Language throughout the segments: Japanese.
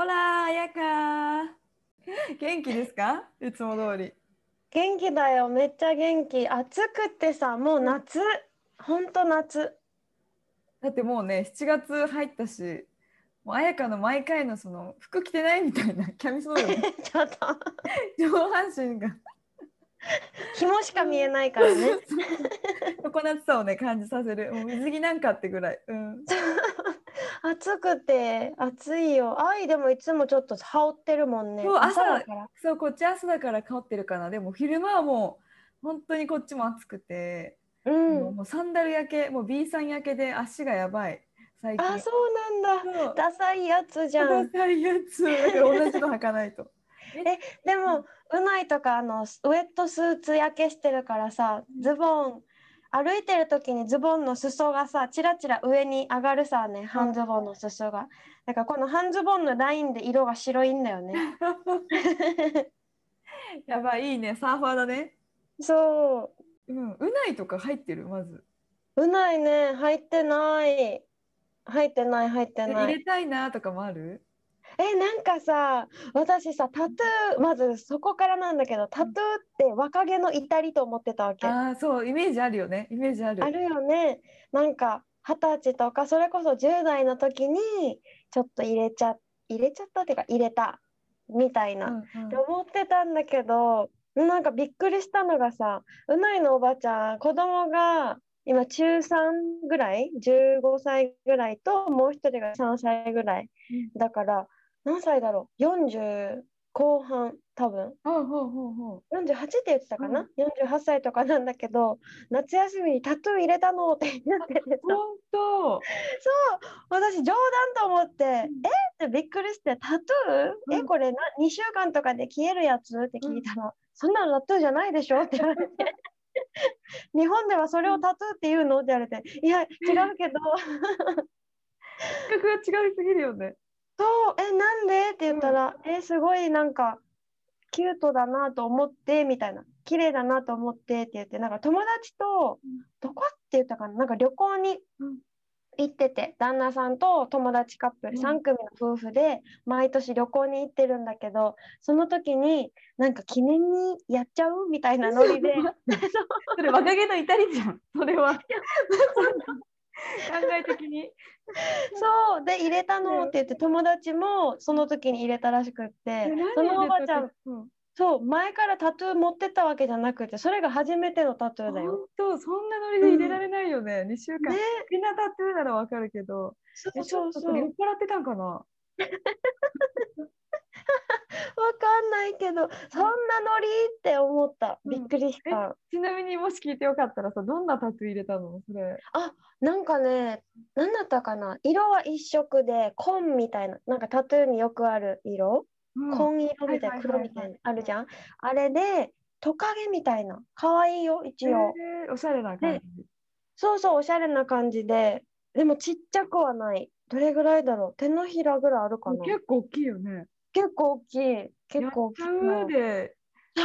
オラ、彩香元気ですかいつも通り。元気だよ。めっちゃ元気。暑くってさもう夏。ほんと夏。だってもうね、7月入ったし、もう彩香の毎回のその服着てないみたいなキャミソールの ちょっと。上半身が 紐しか見えないからね。ココナッツさをね感じさせる。もう水着なんかってぐらい、うん、暑くて暑いよ。愛でもいつもちょっと羽織ってるもんね。そう朝だから。そうこっち朝だから香ってるかな。でも昼間はもう本当にこっちも暑くて、うん。もうサンダル焼けもう B さん焼けで足がやばい。最近。あそうなんだ。ダサいやつじゃん。ダサいやつ。同じの履かないと。でもうないとかあのウェットスーツ焼けしてるからさズボン歩いてる時にズボンの裾がさチラチラ上に上がるさね半ズボンの裾が。だからこの半ズボンのラインで色が白いんだよね。やばいいいね。サーファーだね。そう。ん。うないとか入ってる？まず。ううないね。入ってない。入ってない入ってない。入れたいなとかもある？えなんかさ私さタトゥーまずそこからなんだけどタトゥーって若気の至りと思ってたわけ。ああそうイメージあるよね。イメージある。あるよね。なんか二十歳とかそれこそ10代の時にちょっと入れちゃ入れちゃったっていうか入れたみたいな、うんうん。って思ってたんだけどなんかびっくりしたのがさうないのおばちゃん子供が今中3ぐらい？15歳ぐらいともう一人が3歳ぐらい、だから何歳だろう？40後半多分。ほうほうほうほう。48って言ってたかな、うん。48歳とかなんだけど夏休みにタトゥー入れたのって言っててさ本当そう。私冗談と思って、え？ってびっくりしてタトゥー、うん。えこれな2週間とかで消えるやつ？って聞いたら、そんなのタトゥーじゃないでしょ？って言われて。日本ではそれをタトゥーって言うの？って言われて。いや違うけど。感覚が違いすぎるよねそうえなんで？って言ったら、えすごいなんかキュートだなと思ってみたいな。綺麗だなと思ってって言ってなんか友達と、うん。どこって言ったかな？なんか旅行にうん。行ってて、旦那さんと友達カップルうん。3組の夫婦で毎年旅行に行ってるんだけどその時になんか記念にやっちゃうみたいなノリで。それ若気の至りじゃんそれは。考 え的に。そう。で入れたの？って言って友達もその時に入れたらしくってそのおばちゃんうん。そう前からタトゥー持ってたわけじゃなくてそれが初めてのタトゥーだよ。本当。そんなノリで入れられないよね、二週間。ね。好きなタトゥーならわかるけど。そうそうそう。酔っ払ってたんかな？わかんないけどそんなノリって思った。うん。びっくりした、ちなみにもし聞いてよかったらさどんなタトゥー入れたの？それ。なんかね何だったかな？色は一色で紺みたいななんかタトゥーによくある色、うん。紺色みたいな黒みたいなあるじゃん？あれでトカゲみたいな。可愛いよ一応、えーおしゃれな感じ。そうそうおしゃれな感じで。でもちっちゃくはないどれぐらいだろう？手のひらぐらいあるかな？結構大きいよね。結構大きい。結構大きい。で。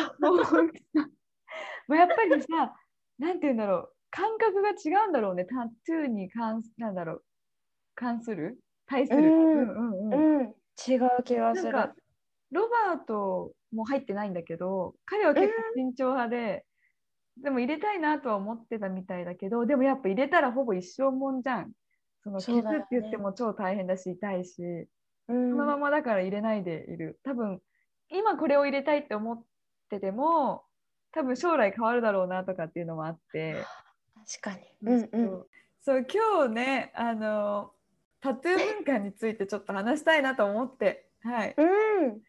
まあやっぱりさなんて言うんだろう。感覚が違うんだろうね。タトゥーに関すなんだろう。関する？対する、うん。うんうんうん。違う気がする。なんかロバートも入ってないんだけど彼は結構慎重派で、でも入れたいなとは思ってたみたいだけどでもやっぱ入れたらほぼ一生もんじゃんその傷って言っても超大変だし痛いし、うん。そのままだから入れないでいる。多分今これを入れたいって思ってても多分将来変わるだろうなとかっていうのもあって、確かに。うんうん。そうそう今日ねあのタトゥー文化についてちょっと話したいなと思って。はい。うん。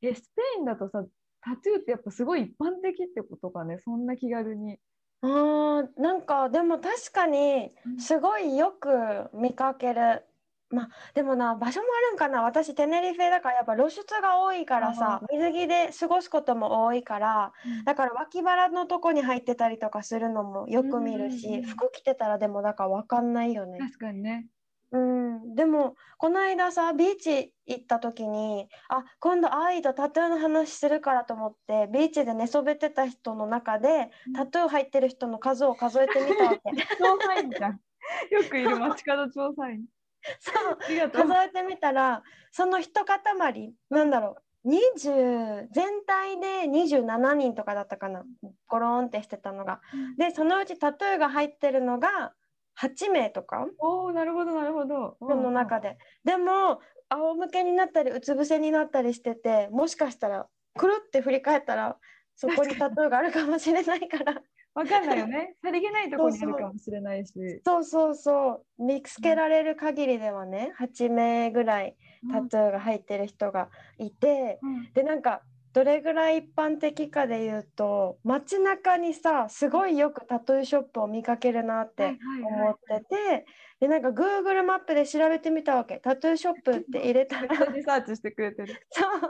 えスペインだとさタトゥーってやっぱすごい一般的ってことかね。そんな気軽にあーなんかでも確かにうんすごいよく見かける。まあでもな場所もあるんかな私テネリフェだからやっぱ露出が多いからさ水着で過ごすことも多いからだから脇腹のとこに入ってたりとかするのもよく見るうんうんうんし服着てたらでもだから分かんないよね。確かにね。うん、でもこの間さビーチ行った時にあ今度愛とタトゥーの話するからと思ってビーチで寝そべってた人の中でタトゥー入ってる人の数を数えてみたわけ。調査員じゃん。よくいる街角調査員。そう。数。えてみたらその一塊なんだろう20全体で27人とかだったかな。ゴロンってしてたのが。でそのうちタトゥーが入ってるのが8名とか？おお、なるほど、なるほど。その中で。でも仰向けになったりうつ伏せになったりしててもしかしたらくるって振り返ったらそこにタトゥーがあるかもしれないから わかんないよね。さりげないところにあるかもしれないし。そうそうそう見つけられる限りではね8名ぐらいタトゥーが入ってる人がいてうんでなんかどれぐらい一般的かで言うと街中にさすごいよくタトゥーショップを見かけるなって思はっててでなんか Google マップで調べてみたわけタトゥーショップって入れたらい。リサーチしてくれてる。そう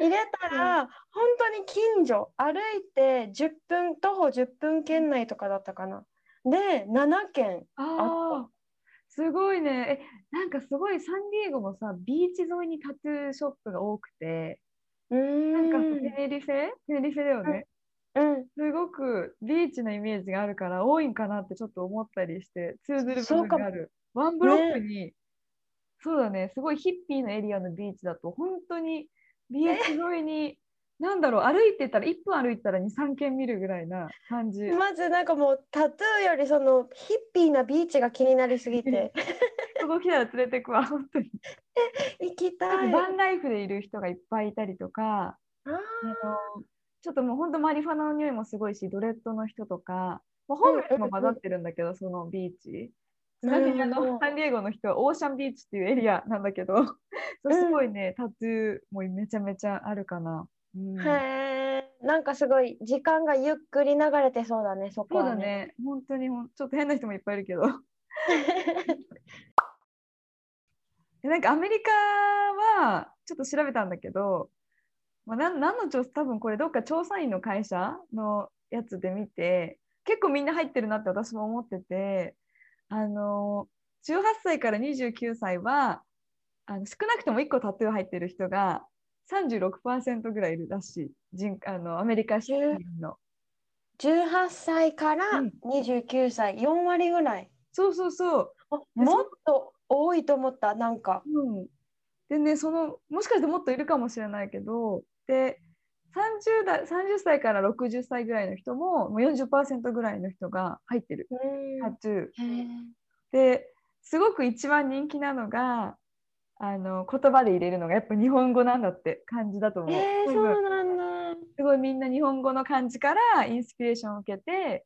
入れたら本当に近所歩いて10分徒歩10分圏内とかだったかなで7軒ああ、すごいね。え、なんかすごいサンディエゴもさ、ビーチ沿いにタトゥーショップが多くて、なんかテネリフェテネリフェだよね。うん。すごくビーチのイメージがあるから多いんかなってちょっと思ったりして通ずる部分がある。ワンブロックに、そうだね、すごいヒッピーなエリアのビーチだと本当にビーチ沿いに、なんだろう、歩いてたら1分歩いたら2、3軒見るぐらいな感じ。まずなんかもうタトゥーよりそのヒッピーなビーチが気になりすぎて そこ来たら連れてくわ、本当に。行きたい。バンライフでいる人がいっぱいいたりとか、ああのちょっともう本当マリファナの匂いもすごいし、ドレッドの人とか、まあ、ホームレスも混ざってるんだけど、そのビーチ。ちなみにあのサンディエゴの人はオーシャンビーチっていうエリアなんだけど、すごいね、タトゥーもめちゃめちゃあるかな。へえ、なんかすごい時間がゆっくり流れてそうだね、そこそうはね。だね、本当にちょっと変な人もいっぱいいるけど。でなんかアメリカはちょっと調べたんだけど、まあ、なん何の調査多分これどっか調査員の会社のやつで見て結構みんな入ってるなって私も思っててあの18歳から29歳はあの少なくとも1個タトゥー入ってる人が36%ぐらいいるらしい人あのアメリカ市民の。18歳からうん29歳、4割ぐらい。そうそうそう。あもっと多いと思った、なんか。うん、でねそのもしかしてもっといるかもしれないけどで 30, 代30歳から60歳ぐらいの人ももう40%ぐらいの人が入ってるタトゥー。ですごく一番人気なのがあの言葉で入れるのがやっぱ日本語なんだって感じだと思う。えー、そうなんだ。すごいみんな日本語の漢字からインスピレーションを受けて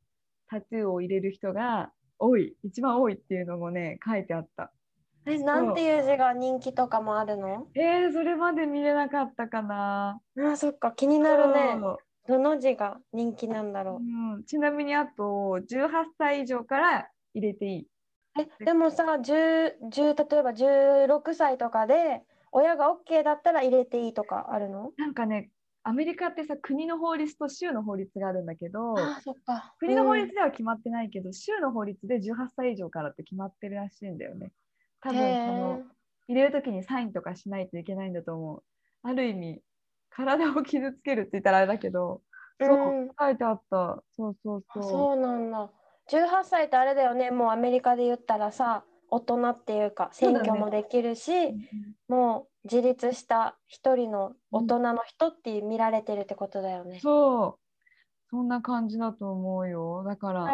タトゥーを入れる人が多い一番多いっていうのもね書いてあった。え、なんていう字が人気とかもあるの？えー、それまで見れなかったかな。あ、そっか、気になるね。どの字が人気なんだろう？ん、ちなみにあと18歳以上から入れていい。う。え、でもさ、10、10例えば16歳とかで、親が OK だったら入れていいとかあるの？なんかねアメリカってさ国の法律と州の法律があるんだけどあ、そっか。国の法うん律では決まってないけど、州の法律で18歳以上からって決まってるらしいんだよね。多分へその入れる時にサインとかしないといけないんだと思う。ある意味体を傷つけるって言ったらあれだけど、ーそううん書いてあった。そうそうそう。あそうなんだ。18歳ってあれだよね、もうアメリカで言ったらさ、大人っていうか、選挙もできるし、うんもう自立した一人の大人の人って見られてるってことだよね。そう。そんな感じだと思うよ。だから、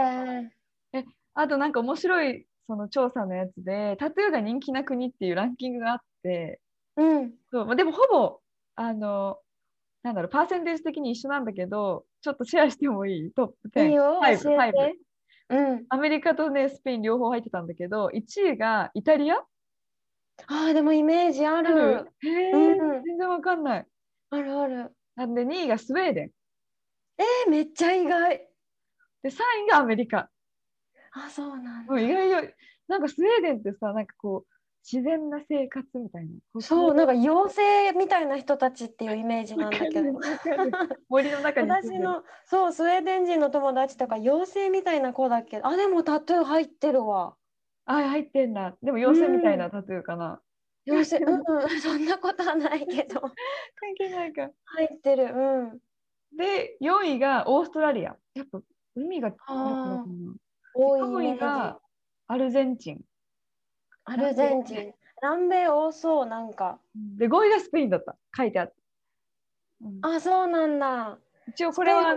へあとなんか面白いその調査のやつで、タトゥーが人気な国っていうランキングがあって、ーうん。そうまあでもほぼ、あの、なんだろう、パーセンテージ的に一緒なんだけど、ちょっとシェアしてもいい？トップ10。いいよ、5教えて。うん。アメリカとね、スペイン両方入ってたんだけど、1位がイタリア？ああ、でもイメージあある？へえ、うん全然わかんない。あるある。なんで2位がスウェーデン。えー、めっちゃ意外。で3位がアメリカ。あ、そうなんだ。意外となんかスウェーデンってさなんかこう自然な生活みたいな。そう、なんか妖精みたいな人たちっていうイメージなんだけど。森の中に私のそうスウェーデン人の友達とか妖精みたいな子だけどあでもタトゥー入ってるわあ入ってんだ。でも妖精みたいなタトゥーかな。妖精うんうん そんなことはないけど関係ないか。入ってるうんで4位がオーストラリア。やっぱ海が。多いイ4位メージがアルゼンチン。アルゼンチン。南米多そうなんか。で5位がスペインだった。書いてあった。うん。あそうなんだ。一応これは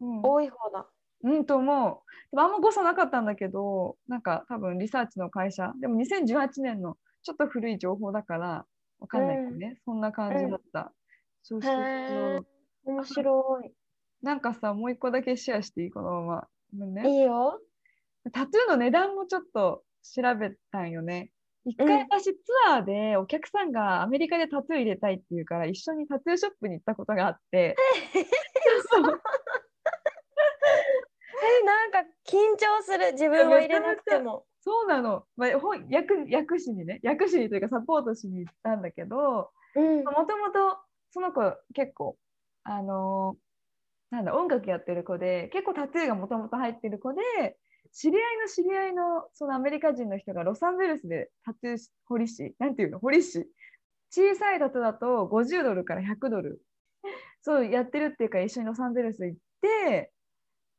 多い方だ。うんと思う。でもあんま誤差なかったんだけど、なんか多分リサーチの会社、でも2018年のちょっと古い情報だから、わかんないけどね、そんな感じだった。そうそうへそえう。面白なんかさ、もう一個だけシェアしていい？このまま。ね、いいよ。タトゥーの値段もちょっと調べたんよね。一回私ツアーでお客さんがアメリカでタトゥー入れたいっていうから一緒にタトゥーショップに行ったことがあって。そ うえなんか緊張する。自分は入れなくても。そうなの、まあ、ほん薬薬師にね。薬師にというかサポートしに行ったんだけどうん。もともとその子結構あのーなんだ音楽やってる子で結構タトゥーがもともと入ってる子で知り合いの知り合いのそのアメリカ人の人がロサンゼルスでタトゥー彫り師なんていうの？彫り師小さいタトゥーだと50ドルから100ドル。そうやってるっていうか一緒にロサンゼルス行って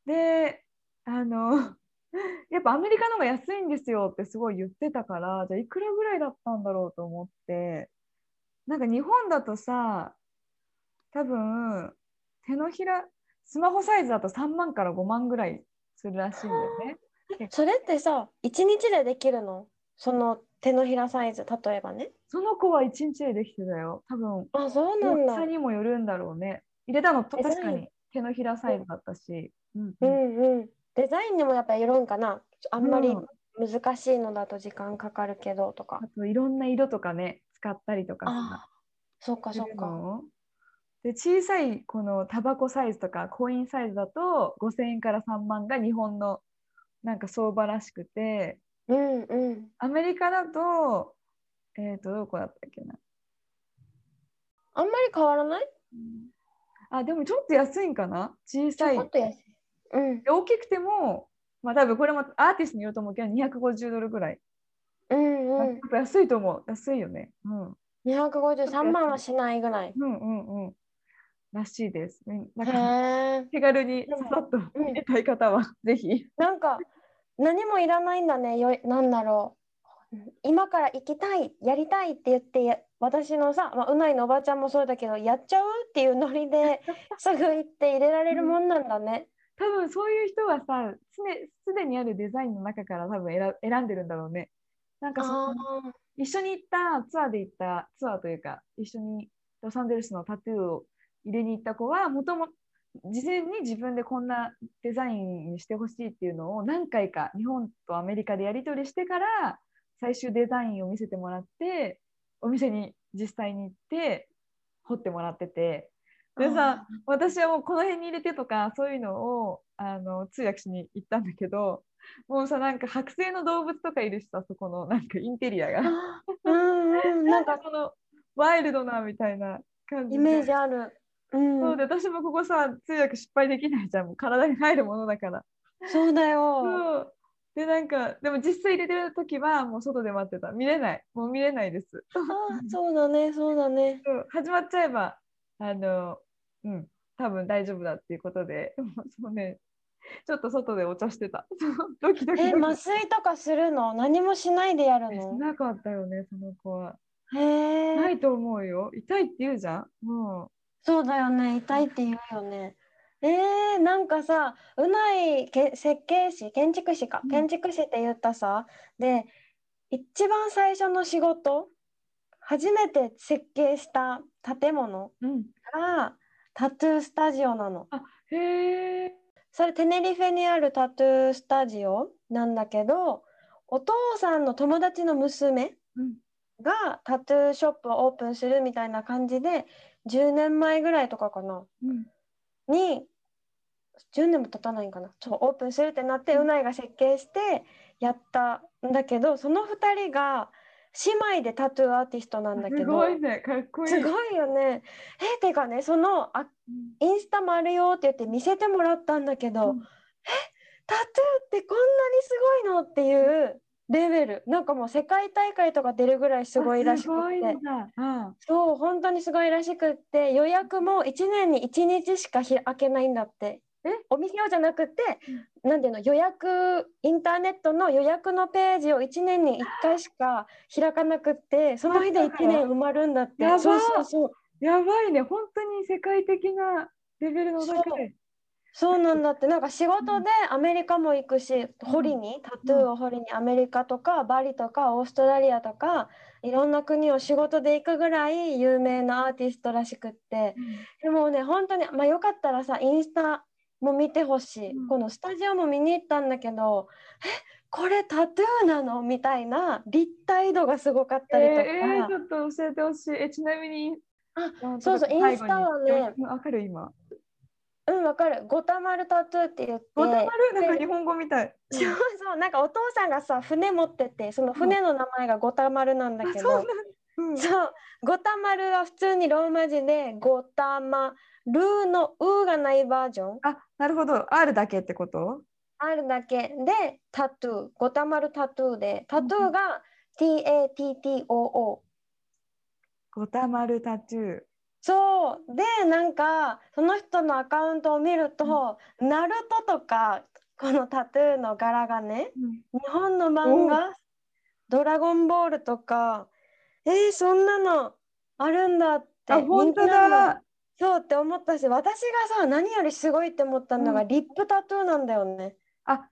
であの やっぱアメリカの方が安いんですよってすごい言ってたからじゃあいくらぐらいだったんだろうと思って。なんか日本だとさ多分手のひらスマホサイズだと3万から5万ぐらいするらしいんだよね。それってさ一日でできるの？その手のひらサイズ例えばねその子は1日でできてたよ。多分あそうなんだ大にもよるんだろうね。入れたの確かに手のひらサイズだったし。うんううんんうんデザインにもやっぱいるんかな？あんまりうん難しいのだと時間かかるけどとかあといろんな色とかね使ったりとかそっかすそっかで小さいこのタバコサイズとかコインサイズだと5000円から3万が日本のなんか相場らしくて。うんうん。アメリカだとえっ、とどこだったっけな。あんまり変わらない？あでもちょっと安いんかな？小さい。ちょっと安い。うん。で大きくてもまあ多分これもアーティストによると思うけど250ドルぐらい、うんうん。安いと思う。安いよね、うん、253万はしないぐらい。うんうんうんらしいです。うんなんへかえ手軽にささっとうん。入れたい方は ぜひ。なんか何もいらないんだねよなんだろう。今から行きたいやりたいって言ってや私のさ、まあ、うないのおばちゃんもそうだけどやっちゃうっていうノリで すぐ行って入れられるもんなんだね。多分そういう人はさすで、すでにあるデザインの中から多分選選んでるんだろうね。なんかそのあ一緒に行ったツアーで行ったツアーというか一緒にロサンゼルスのタトゥーを入れに行った子はもとも事前に自分でこんなデザインにしてほしいっていうのを何回か日本とアメリカでやり取りしてから最終デザインを見せてもらってお店に実際に行って彫ってもらっててでさ私はもうこの辺に入れてとかそういうのをあの通訳しに行ったんだけどもうさなんか剥製の動物とかいるしさそこのなんかインテリアが。あうんうんなんか このワイルドなみたいな感じでイメージある。うん、そうで私もここさ通訳失敗できないじゃん。もう体に入るものだから。そうだよ。そう。でなんかでも実際入れてる時はもう外で待ってた。見れない。もう見れないです。あそうだねそうだね。そう始まっちゃえばあのうん多分大丈夫だっていうことで そうねちょっと外でお茶してた。ドキドキえ麻酔とかするの？何もしないでやるしのなかったよねその子は。へえないと思うよ。痛いって言うじゃん。もうそうだよね。痛いって言うよね。えー、なんかさうないけ設計士建築士か。うん。建築士って言ったさ。で一番最初の仕事初めて設計した建物うん。がタトゥースタジオなの。へえそれテネリフェにあるタトゥースタジオなんだけどお父さんの友達の娘うん。がタトゥーショップをオープンするみたいな感じで10年前ぐらいとかかな。うん。に10年も経たないんかな。そうオープンするってなってうないが設計してやったんだけどその2人が姉妹でタトゥーアーティストなんだけすどごいね、かっこいい。すごいよね。えてかねそのあインスタもあるよって言って見せてもらったんだけど、うん。えタトゥーってこんなにすごいのっていうレベル。なんかもう世界大会とか出るぐらいすごいらしくすごいんってだ。うん。そう本当にすごいらしくって。予約も1年に1日しか開けないんだって。え？お店用じゃなくて、なんていうの予約インターネットの予約のページを1年に1回しか開かなくってその日で1年埋まるんだって。やば。そうそうそう。やばいね、本当に世界的なレベルのだけで。そうなんだって。なんか仕事でアメリカも行くし、掘りにタトゥーを掘りにアメリカとかバリとかオーストラリアとかいろんな国を仕事で行くぐらい有名なアーティストらしくって。でもね本当にまあよかったらさインスタも見てほしい、うん。このスタジオも見に行ったんだけどえこれタトゥーなの？みたいな立体度がすごかったりとか、えー、ちょっと教えてほしい。え、ちなみに。ああそうそうインスタはねわかる？今。うんわかる。ゴタマルタトゥーって言って。ゴタマルなんかで日本語みたい。そうそう。なんかお父さんがさ船持っててその船の名前がゴタマルなんだけど、うなんうん。そう。ゴタマルは普通にローマ字でゴタマルのうがないバージョン。あ、なるほど。R だけってこと？あるだけ。でタトゥー。ゴタマルタトゥーで。タトゥーが TATTOO ゴタマルタトゥー。そう。でなんかその人のアカウントを見ると、ナルトとかこのタトゥーの柄がね日本の漫画「ドラゴンボール」とかえー、そんなのあるんだってあ、本当だ。そうって思ったし私がさ何よりすごいって思ったのが、うん。リップタトゥーなんだよね。あ、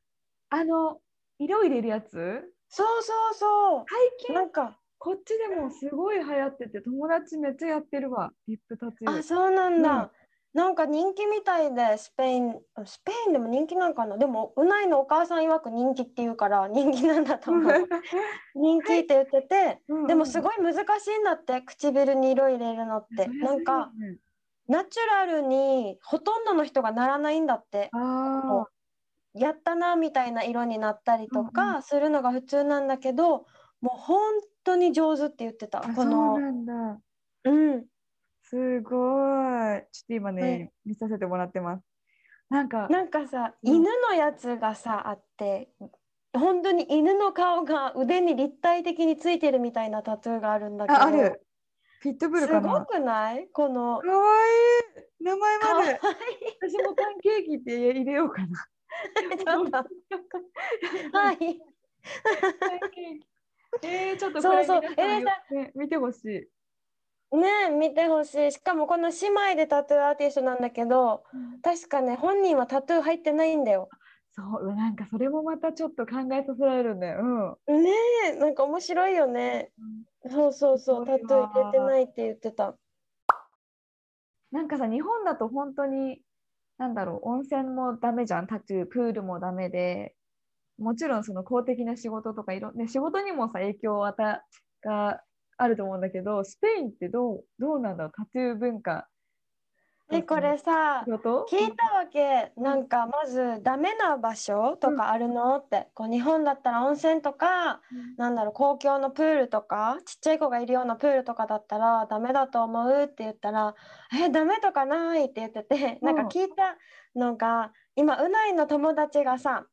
あの、色入れるやつ？そうそうそう。最近？なんかこっちでもすごい流行ってて、友達めっちゃやってるわ。リップタトゥー。あそうなんだ、うんなんか人気みたいでスペインスペインでも人気なんかな。でもうないのお母さん曰く人気って言うから人気なんだと思う。人気って言っててでもすいごい難しいんだって唇に色入れるのって。なんかナチュラルにほとんどの人がならないんだって。あやったなみたいな色になったりとうんうかするのが普通なんだけど、もう本当に上手って言ってたあ、そうこのなんだ。うんすごい。ちょっと今ね、はい見させてもらってます。なんか、なんかさ、うん犬のやつがさあって本当に犬の顔が腕に立体的についてるみたいなタトゥーがあるんだけどあ、ある。ピットブルすご。くない？このかわいい。名前まで。私もパンケーキって入れようかな。はいパンケーキ。えー、ちょっとこれそう。そう皆さんね、見てほしい。ねえ見てほしい。しかもこの姉妹でタトゥーアーティストなんだけど確かね本人はタトゥー入ってないんだよ。そう、なんかそれもまたちょっと考えさせられるね。うん。ねえなんか面白いよね。そうそうそうタトゥー入れてないって言ってた。なんかさ、日本だと本当に、なんだろう、温泉もダメじゃん、タトゥー、プールもダメで、もちろんその公的な仕事とかいろ、ね、仕事にもさ、影響を与えがあると思うんだけど、スペインってどう、どうなんだろう、タトゥー文化。えこれさ聞いたわけ。なんかまずダメな場所とかあるのってこう日本だったら温泉とかなんだろう公共のプールとかちっちゃい子がいるようなプールとかだったらダメだと思うって言ったら「えダメとかない」って言っててなんか聞いたのが今うないの友達がさ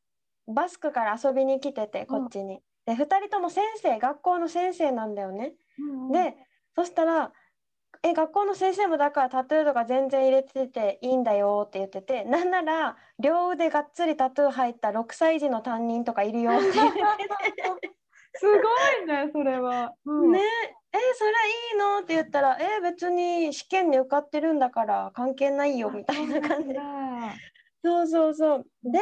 バスクから遊びに来ててこっちに。で2人とも先生学校の先生なんだよね。うんうんでそしたら「え学校の先生もだからタトゥーとか全然入れてていいんだよ」って言っててなんなら両腕がっつりタトゥー入った6歳児の担任とかいるよって言ってて。すごいね、それは。うんねえそれいいのって言ったらえ別に試験に受かってるんだから関係ないよみたいな感じそうそうそうで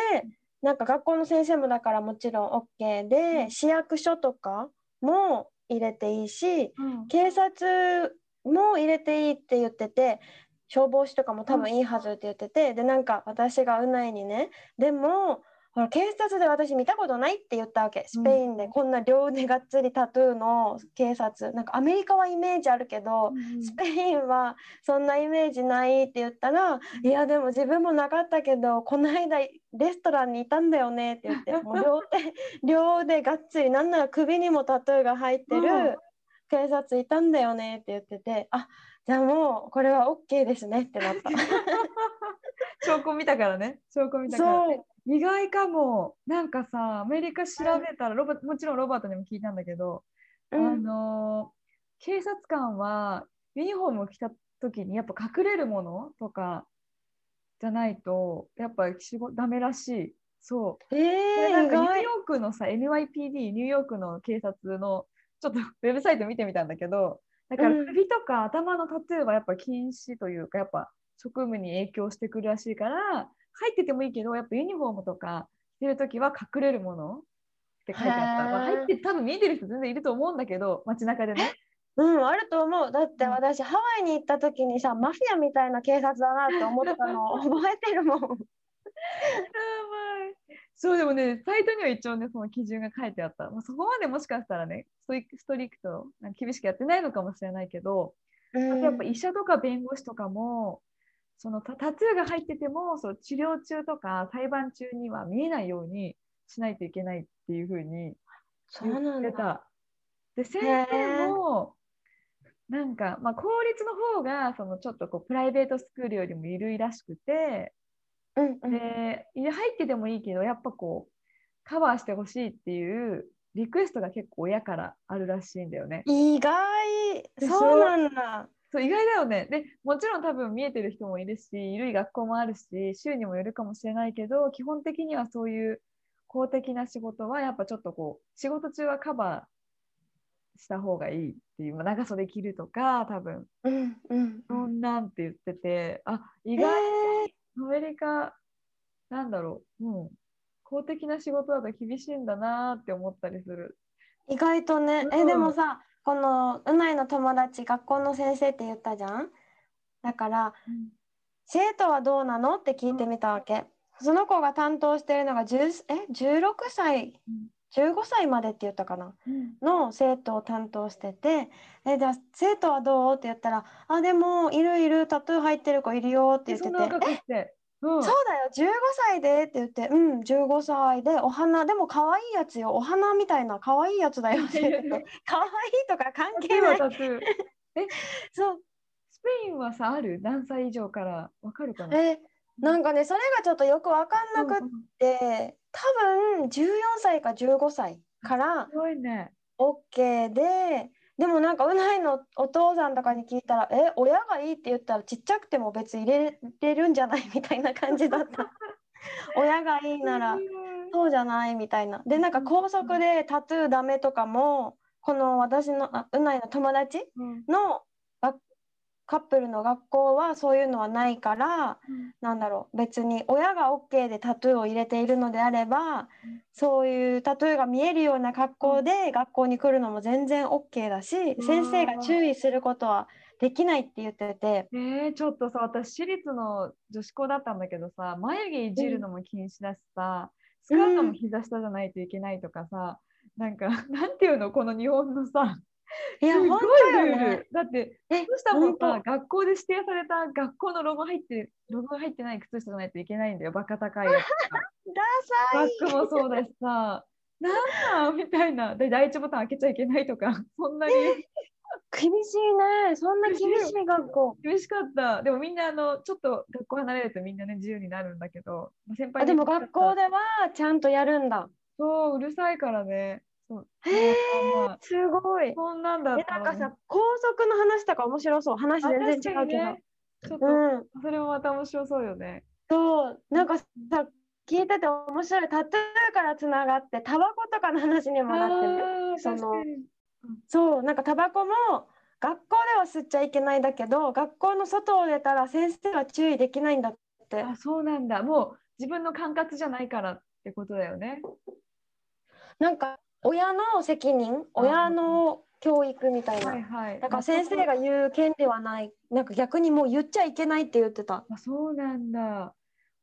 なんか学校の先生もだからもちろん OK で市役所とかも入れていいしうん。警察も入れていいって言ってて消防士とかも多分いいはずって言っててでなんか私がうないにねでもほら警察で私見たことないって言ったわけ。スペインで。こんな両腕がっつりタトゥーの警察。なんかアメリカはイメージあるけど、スペインはそんなイメージないって言ったら、いやでも自分もなかったけどこの間レストランにいたんだよねって言って もう両手両腕がっつりなんなら首にもタトゥーが入ってる警察いたんだよねって言っててあじゃあもうこれは OK ですねってなった。証拠見たからね。証拠見たから。そう。意外かも。なんかさアメリカ調べたらロバもちろんロバートにも聞いたんだけど、あうん。の警察官はユニフォームを着た時にやっぱ隠れるものとかじゃないとやっぱ仕事ダメらしい。そう。えー、意外んかニューヨークのさ NYPD ニューヨークの警察のちょっとウェブサイト見てみたんだけどだからうん。首とか頭のタトゥーはやっぱ禁止というかやっぱ職務に影響してくるらしいから入っててもいいけどやっぱユニフォームとか着てる時は隠れるものって書いてあった、まあ、入って多分見えてる人全然いると思うんだけど街中でね。うん、あると思う。だってうん。私、ハワイに行った時にさ、マフィアみたいな警察だなって思ったの 覚えてるもん。やばい。そうでもねサイトには一応ねその基準が書いてあった、まあ、そこまでもしかしたらねストイストリクトなんか厳しくやってないのかもしれないけどあとやっぱ医者とか弁護士とかもそのタタトゥーが入っててもそう治療中とか裁判中には見えないようにしないといけないっていうふうにそうなんだ。言ってた。で先生もなんか、まあ、公立の方がそのちょっとこうプライベートスクールよりも緩いらしくてうんうん、で入っててもいいけどやっぱこうカバーしてほしいっていうリクエストが結構親からあるらしいんだよね。意外そうなんだ。そう意外だよね。でもちろん多分見えてる人もいるし緩い学校もあるし週にもよるかもしれないけど基本的にはそういう公的な仕事はやっぱちょっとこう仕事中はカバーした方がいいっていう、まあ、長袖着るとか多分うんうん。そんなんって言っててあ意え外にアメリカなんだろう、うん、公的な仕事だと厳しいんだなって思ったりする。意外とね、うんえでもさこのうないの友達学校の先生って言ったじゃん？だから生徒はどうなの？って聞いてみたわけ。その子が担当してるのが10え？16歳15歳までって言ったかな？うん。の生徒を担当してて「えじゃあ生徒はどう?」って言ったら「あでもいるいるタトゥー入ってる子いるよ」って言ってて、うん、そうだよ15歳でって言ってうん15歳でお花でも可愛いやつよ。お花みたいな可愛いやつだよって言ってて 可愛いとか関係ない。タトゥーそう。スペインはさある？何歳以上からわかるかな？えなんかねそれがちょっとよく分かんなくっうんうん。て多分14歳か15歳からすごいね。OK ででもなんかうないのお父さんとかに聞いたら「え親がいいって言ったらちっちゃくても別に入れれるんじゃない?」みたいな感じだった。親がいいならそうじゃないみたいな。でなんか高速でタトゥーダメとかもこの私のあうないの友達うん。のがカップルの学校はそういうのはないからなんだろう別に親が OK でタトゥーを入れているのであればうん。そういうタトゥーが見えるような格好で学校に来るのも全然 OK だしうん先生が注意することはできないって言ってて。えー、ちょっとさ私私立の女子校だったんだけどさ眉毛いじるのも禁止だしさ、スカートも膝下じゃないといけないとかさ、なんか なんていうのこの日本のさいや本すごいルール、ねだってえ靴下も本さ学校で指定された学校のロゴ入ってるロゴが入ってない靴下じゃないといけないんだよ。バカ高いやつ ダサい。バッグもそうだしさ。なんなん？みたいな。で第一ボタン開けちゃいけないとか。そんなに厳しいね。そんな厳しい学校。厳しかった。でもみんなあのちょっと学校離れるとみんなね自由になるんだけど。先輩あでも学校ではちゃんとやるんだ。そううるさいからねそうへえすごい。そんなんだなんかさ高速の話とか面白そう。話全然違うけど、ね。ちょっと、うん。それもまた面白そうよね。そう。なんかさ聞いてて面白い。タトゥーからつながってタバコとかの話にもなってそのそうなんかタバコも学校では吸っちゃいけないだけど学校の外を出たら先生は注意できないんだって。あそうなんだ。もう自分の管轄じゃないからってことだよね。なんか親の責任？親の教育みたいな、はいはい。だから先生が言う権利はない。なんか逆にもう言っちゃいけないって言ってた。あそうなんだ。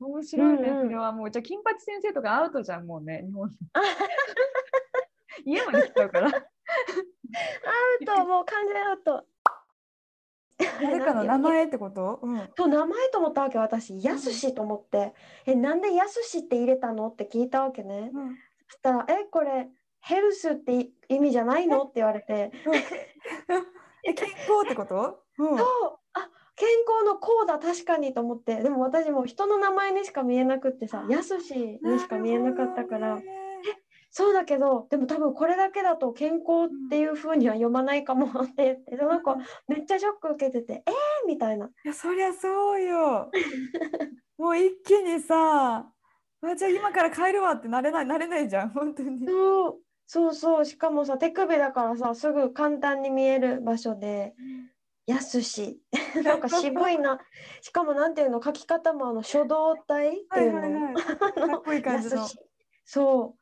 面白いね、それはもう。じゃあ金八先生とかアウトじゃんもうね日本の。家まで来ちゃうから。アウト もう完全アウト。誰かの 名前ってこと、うん、と名前と思ったわけ私。やすしと思って、えなんでやすしって入れたの？って聞いたわけね。うん。そしたらえこれヘルスってい意味じゃないの？って言われて。え健康ってこと、うん、そう。あ健康のこうだ確かにと思って。でも私もう人の名前にしか見えなくってさやすしにしか見えなかったから、そうだけどでも多分これだけだと健康っていう風には読まないかもって言ってその子めっちゃショック受けててえー、みたいな。いやそりゃそうよ。もう一気にさあじゃあ今から帰るわってなれないなれないじゃん本当に。そうそうそう。しかもさ手首だからさすぐ簡単に見える場所でやすし。なんか渋いな。しかもなんていうの書き方もあの書道体ってはいいうの、はいはいかっこいい感じの。そ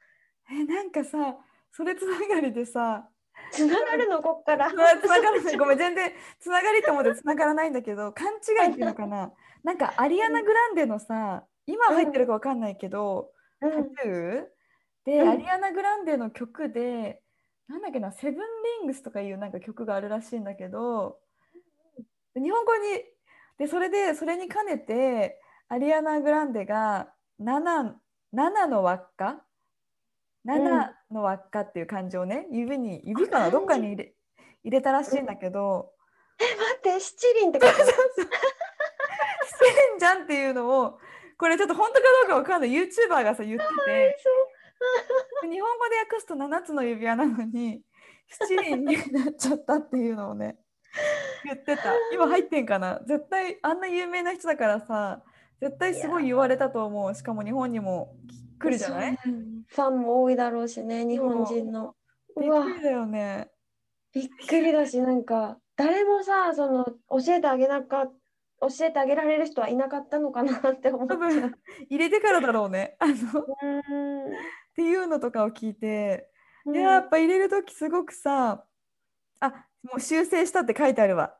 えなんかさそれつながりでさうつながるの？こっから。つながらないごめん全然つながりと思ってつながらないんだけど勘違いっていうのかな。なんかアリアナ・グランデのさ今入ってるかわかんないけど、タうん。トゥー？で、うん。アリアナ・グランデの曲でなんだっけな「セブン・リングス」とかいうなんか曲があるらしいんだけど日本語にでそれでそれに兼ねてアリアナ・グランデが 7, 7の輪っか？7の輪っかっていう漢字をね指に指かな？どっかに入れ入れたらしいんだけど。待って七輪ってこと？してんじゃんっていうのをこれちょっと本当かどうかわかんない。YouTuber がさ言ってて日本語で訳すと7つの指輪なのに七輪になっちゃったっていうのをね言ってた。今入ってんかな？絶対あんな有名な人だからさ絶対すごい言われたと思う。しかも日本にも来るじゃない？そうファンも多いだろうしね日本人の。びっくりだよね。びっくりだしなんか誰もさその教えてあげなか教えてあげられる人はいなかったのかなって思っちゃう。多分入れてからだろうね。あのっうていうのとかを聞いてーん。いややっぱ入れる時すごくさあもう修正したって書いてあるわ。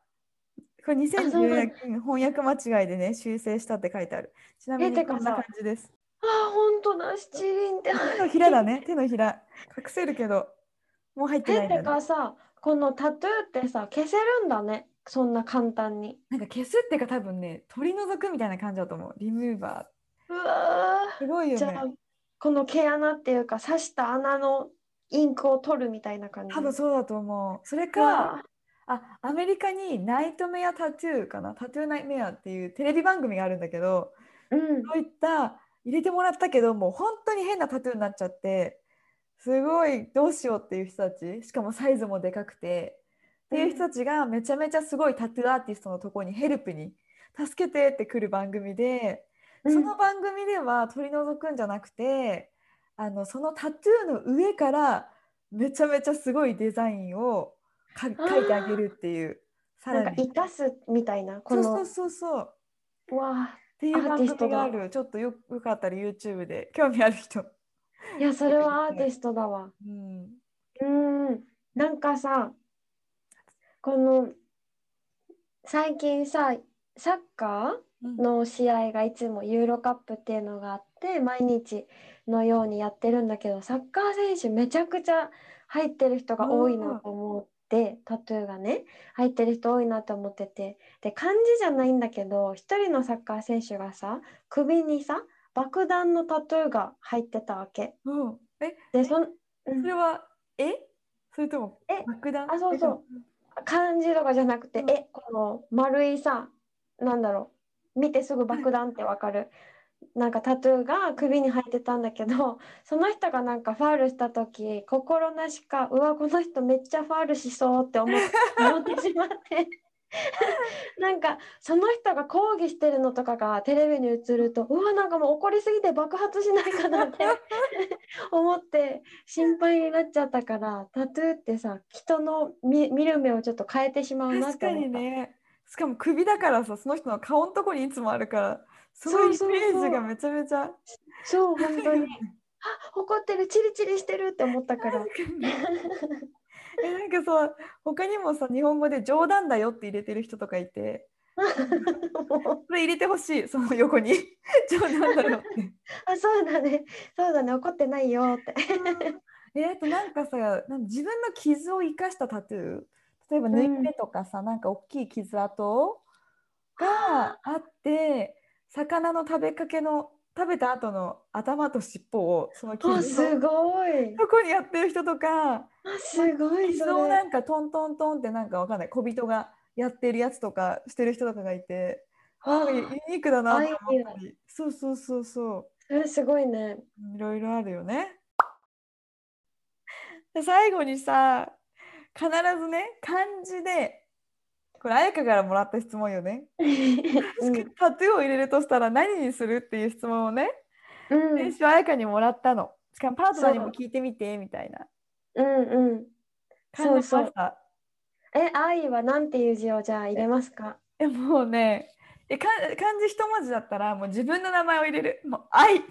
これそう2014なん年翻訳間違いでね修正したって書いてある。ちなみにこんなさ感じです。あ本当だ七輪って。手のひらだね。手のひら。隠せるけどもう入ってないんだね。かさこのタトゥーってさ消せるんだね。そんな簡単に。なんか消すっていうか多分ね取り除くみたいな感じだと思う。リムーバうわー。すごいよねこの毛穴っていうか刺した穴のインクを取るみたいな感じ。多分そうだと思う。それうかわ。あアメリカにナイトメアタトゥーかな？タトゥーナイトメアっていうテレビ番組があるんだけどーうん。そういった入れてもらったけどもう本当に変なタトゥーになっちゃってすごいどうしようっていう人たちしかもサイズもでかくてっていう人たちがめちゃめちゃすごいタトゥーアーティストのところにヘルプに助けてって来る番組でうんその番組では取り除くんじゃなくてあのそのタトゥーの上からめちゃめちゃすごいデザインをか描いてあげるっていうさなんからに生かすみたいなこの。そうそうそうそう。うわっていう番組がある。ちょっとよよかったら YouTube で興味ある人、ーいやそれはアーティストだわ。うん、うーん。なんかさこの最近さサッカうんーの試合がいつもユーロカップっていうのがあって毎日のようにやってるんだけどサッカー選手めちゃくちゃ入ってる人が多いなと思ってタトゥーがね。入ってる人多いなと思ってて。で漢字じゃないんだけど一人のサッカー選手がさ首にさ爆弾のタトゥーが入ってたわけ。うん、えでそそんれはえ？それともえ？爆弾？あそうそう。漢字とかじゃなくて、うん。え？この丸いさなんだろう見てすぐ爆弾ってわかる、なんかタトゥーが首に入ってたんだけどその人がなんかファールした時心なしかうわこの人めっちゃファールしそうって思ってしまって。なんかその人が抗議してるのとかがテレビに映るとうわなんかもう怒りすぎて爆発しないかなって 思って心配になっちゃったからタトゥーってさ人の見見る目をちょっと変えてしまうなっ確かて思った。にねしかも首だからさその人の顔のとこにいつもあるからそういうイメージがめちゃめちゃ。そう本当に。あ怒ってるチリチリしてるって思ったから。えなんかさ他にもさ日本語で冗談だよって入れてる人とかいて。それ入れてほしいその横に。冗談だよって。あそうだね。そうだね。怒ってないよって。えー、あとなんかさなん自分の傷を生かしたタトゥー例えば縫い目とかさ、なんか大きい傷跡があって魚の食べかけの食べた後の頭と尻尾をそのあ傷すのごい。とこにやってる人とかあすごいそ傷をれなんかトントントンってなんかわかんない。小人がやってるやつとかしてる人とかがいてあユニークだなと思ったり。そうそうそうそそれすごいね。ういろいろあるよね。で最後にさ必ずね漢字でこれ彩香からもらった質問よね。うんタトゥーを入れるとしたら何にするっていう質問をねうん先週彩香にもらったの。しかもパートナーにもそう聞いてみてみたいな。うんうん感じました。そうえ愛はなんていう字をじゃあ入れますか？いやもうねえか漢字一文字だったらもう自分の名前を入れる。もう愛って。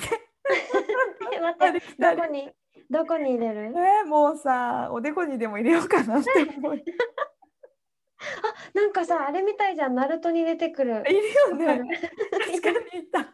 え 待って どこに？どこに入れる？えーもうさおでこにでも入れようかなって思う。なんかさあれみたいじゃんナルトに出てくるいるよね。確かにいた。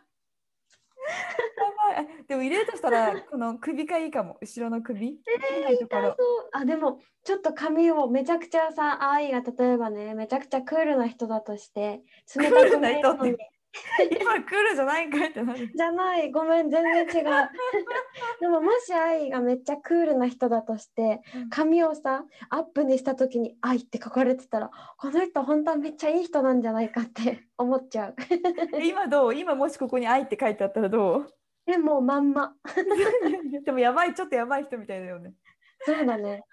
でも入れるとしたらこの首がいいかも後ろの首。見えないところ。あでもちょっと髪をめちゃくちゃさ愛が例えばねめちゃくちゃクールな人だとして冷たくないのに 今クールじゃないんかいってなる。じゃない。ごめん全然違う。でももし愛がめっちゃクールな人だとして髪をさアップにした時に「愛」って書かれてたらこの人本当はめっちゃいい人なんじゃないかって 思っちゃう。え今どう？今もしここに愛って書いてあったらどう？でもまんま。でもやばいちょっとやばい人みたいだよね。そうだね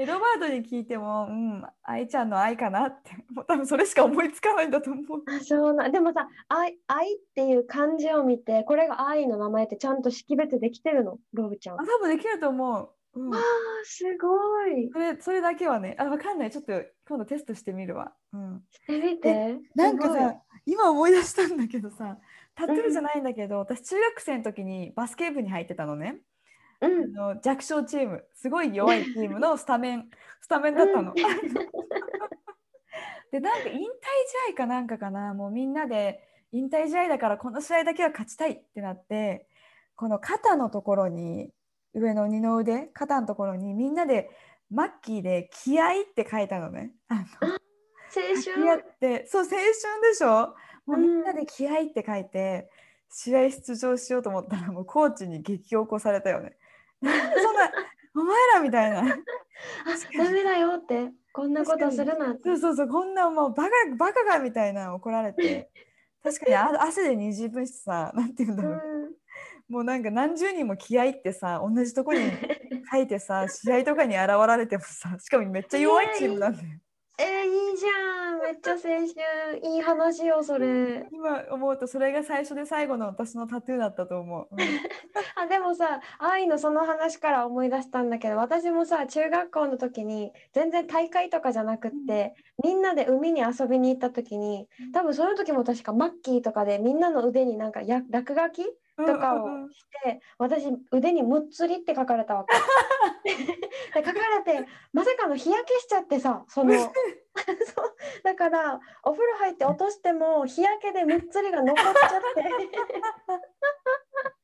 えロバートに聞いても、うん、愛ちゃんの愛かなって、もう多分それしか思いつかないんだと思う。あそうなでもさ愛「愛」っていう漢字を見てこれが愛の名前ってちゃんと識別できてるの？ロブちゃんあ、多分できると思う。うんあ、ーすごいそれそれだけはね、あ、わかんない。ちょっと今度テストしてみるわ。うん、してみてなんかさ、今思い出したんだけどさ、タトゥーじゃないんだけど、私中学生の時にバスケ部に入ってたのね。あうんの弱小チーム、すごい弱いチームの スタメン、スタメンだったの。で、なんか引退試合かなんかかな、もうみんなで引退試合だからこの試合だけは勝ちたいってなって、この肩のところに、上の二の腕、肩のところにみんなでマッキーで気合って書いたのね。あの青春って、そう、青春でしょ？もうみんなうんで気合って書いて、試合出場しようと思ったら、もうコーチに激を起こされたよね。そんな、お前らみたいな。あダメだよってこんなことするなってそうそうそう、こんなもうバカバカがみたいな怒られて。確かにあ汗でにじむしさ、なんて言うんだろう。もうなんか何十人も気合ってさ、同じとこに書いてさ、試合とかに現れてもさ、しかもめっちゃ弱いチームなんだよ。めっちゃ青春いい話よそれ。今思うとそれが最初で最後の私のタトゥーだったと思う。うん。あでもさ愛のその話から思い出したんだけど私もさ中学校の時に全然大会とかじゃなくって、みんなで海に遊びに行った時に多分その時も確かマッキーとかでみんなの腕になんかや落書きとかをうんうんうん。して私腕に「むっつり」って書かれたわけ。で書かれてまさかの日焼けしちゃってさその そうだからお風呂入って落としても日焼けでむっつりが残っちゃって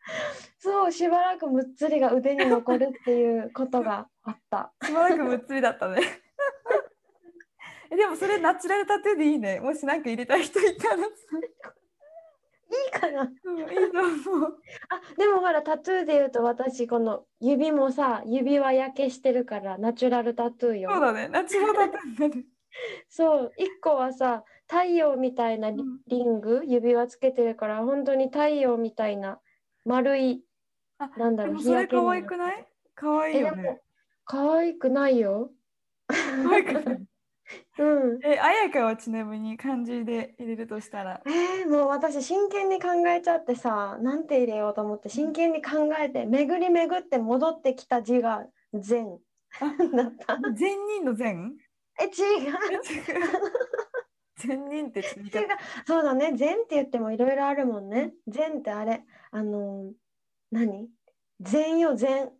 そうしばらくむっつりが腕に残るっていうことがあった。しばらくむっつりだったね。えでもそれナチュラルタトゥーでいいね。もしなんか入れたい人いたらさ、いいかなうん、いいと思う。あでもほらタトゥーで言うと私この指もさ指は焼けしてるからナチュラルタトゥーよ。そうだね。ナチュラルタトゥー。そう一個はさ太陽みたいなリうんリング、指輪つけてるから本当に太陽みたいな丸いあなんだろうそれ可愛くない？可愛いよね。可愛くないよ。可愛くない？うん。え、あやかはちなみに漢字で入れるとしたら？えー、もう私真剣に考えちゃってさなんて入れようと思って真剣に考えて巡り巡って戻ってきた字が善 だった。善人の善え違う。善人って言って。違う。そうだね。善って言ってもいろいろあるもんね。善ってあれ。あのー何？善よ善。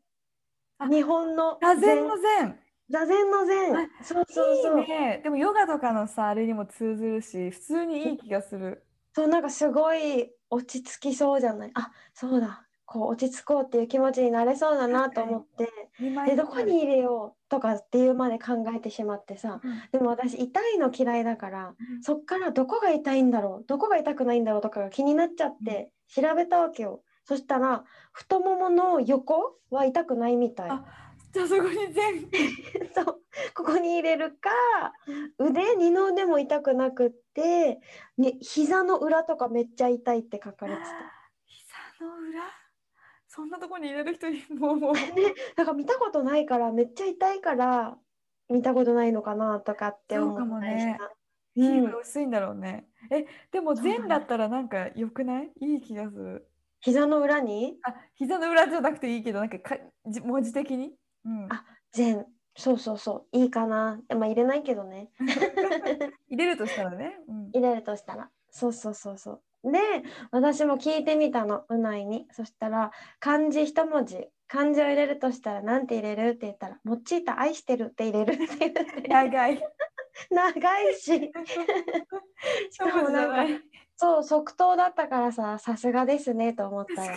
あ日本の座禅の禅。座禅の禅あそうそうそう。いいね。でもヨガとかのさあれにも通ずるし普通にいい気がする。そうなんかすごい落ち着きそうじゃない？あそうだこう落ち着こうっていう気持ちになれそうだなと思ってでどこに入れようとかっていうまで考えてしまってさうん。でも私痛いの嫌いだからそっからどこが痛いんだろうどこが痛くないんだろうとかが気になっちゃって調べたわけよ。そしたら太ももの横は痛くないみたい。あじゃあそこに全 そう。ここに入れるか腕二の腕も痛くなくって、ね、膝の裏とかめっちゃ痛いって書かれてた。膝の裏？そんなとこに入れる人いもうもう なんか見たことないからめっちゃ痛いから見たことないのかなとかって思そうかもったりした。ね皮うん膚薄いんだろうね。えでも全だったらなんか良くない？いい気がする。膝の裏に？あ膝の裏じゃなくていいけどなんかかじ文字的に？うん、あ全そうそうそういいかな。でも入れないけどね。入れるとしたらね。うん、入れるとしたら。そうそうそうそう。で私も聞いてみたのうないに。そしたら漢字一文字漢字を入れるとしたらなんて入れるって言ったら「もちた愛してる」って入れるって言って長い。長いし しかもなんかそう即答だったからささすがですねと思ったよ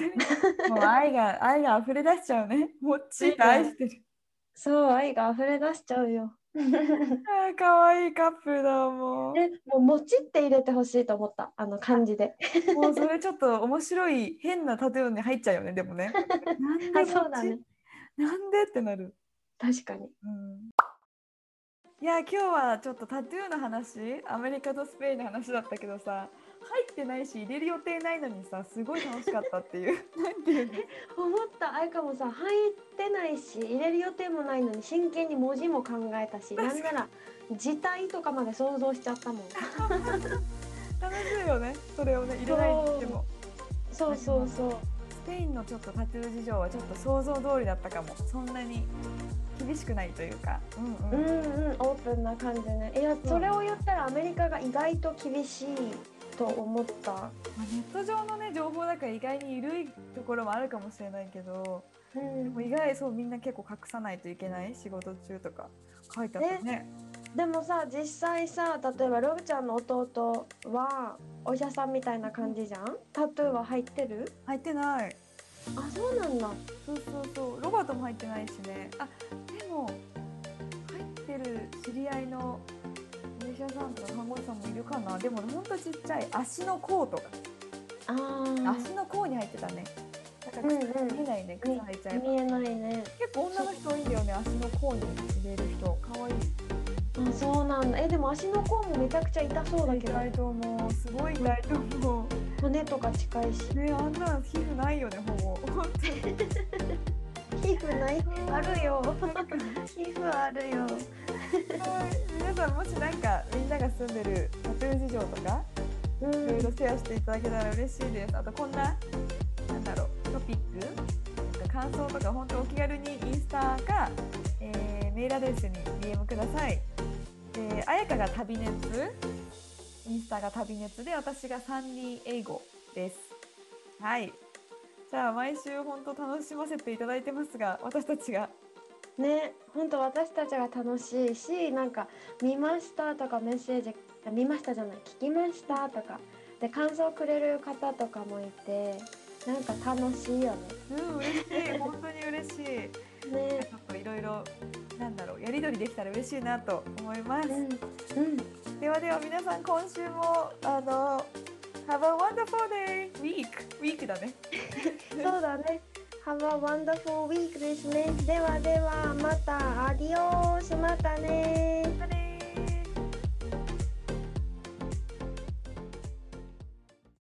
もう愛が愛が溢れ出しちゃうね。もっちー愛してる。そう愛が溢れ出しちゃうよ 可愛いカップルだもえもう「もち」って入れてほしいと思った。あの漢字で。う。もうそれちょっと面白い変な建物に入っちゃうよねでもね。なんであそうだね。なんでってなる。確かに。うん。いや今日はちょっとタトゥーの話アメリカとスペインの話だったけどさ入ってないし入れる予定ないのにさすごい楽しかったっていう。なんていうの？思った。あいかもさ入ってないし入れる予定もないのに真剣に文字も考えたしなんなら字体とかまで想像しちゃったもん。楽しいよね。それをね入れないにしても。そう。そうそうスペインのちょっとタトゥー事情はちょっと想像通りだったかも。そんなに厳しくないというか。うんううんん、うん。オープンな感じね。いやそれを言ったらアメリカが意外と厳しいと思った。まあ、ネット上のね情報だから意外に緩いところもあるかもしれないけどうん。でも意外そうみんな結構隠さないといけない？仕事中とか。書いてあったね。でもさ実際さ例えばロブちゃんの弟はお医者さんみたいな感じじゃん。タトゥーは入ってる？入ってない。あそうなんだ。そうそうそう。ロバートも入ってないしね。あでも入ってる知り合いの者さんとか看護師さんもいるかな。でもほんとちっちゃい足の甲とか。あー。足の甲に入ってたね。だからうんうん靴見えないね。靴履いちゃえば。見えないね。結構女の人多いんだよね。足の甲に入れる人。かわいいあそうなんだ。えでも足の甲もめちゃくちゃ痛そうだけど。意外ともう。すごい痛いと思骨とか近いし。うねあんな皮膚ないよねほぼ。皮膚ない？あるよ。皮膚あるよ。はい皆さんもしなんかみんなが住んでるタトゥー事情とかうんいろいろシェアしていただけたら嬉しいです。あとこんな、なんだろう、トピックなんか感想とか本当お気軽にインスタか、えーメールアドレスに DM ください。えー、あやかが旅熱、インスタが旅熱で、私が三人英語です。はい。じゃあ毎週本当楽しませていただいてますが、私たちが。ね本当私たちが楽しいしなんか見ましたとかメッセージあ見ましたじゃない聞きましたとかで感想くれる方とかもいてなんか楽しいようん、嬉しい。本当に嬉しい。ね。ちねょっといろいろ、なんだろう、やり取りできたら嬉しいなと思います。うんうん。ではでは皆さん今週もあの Have a wonderful day week week だね。そうだね Have a wonderful week ですねではではまたアディオース。またねまたね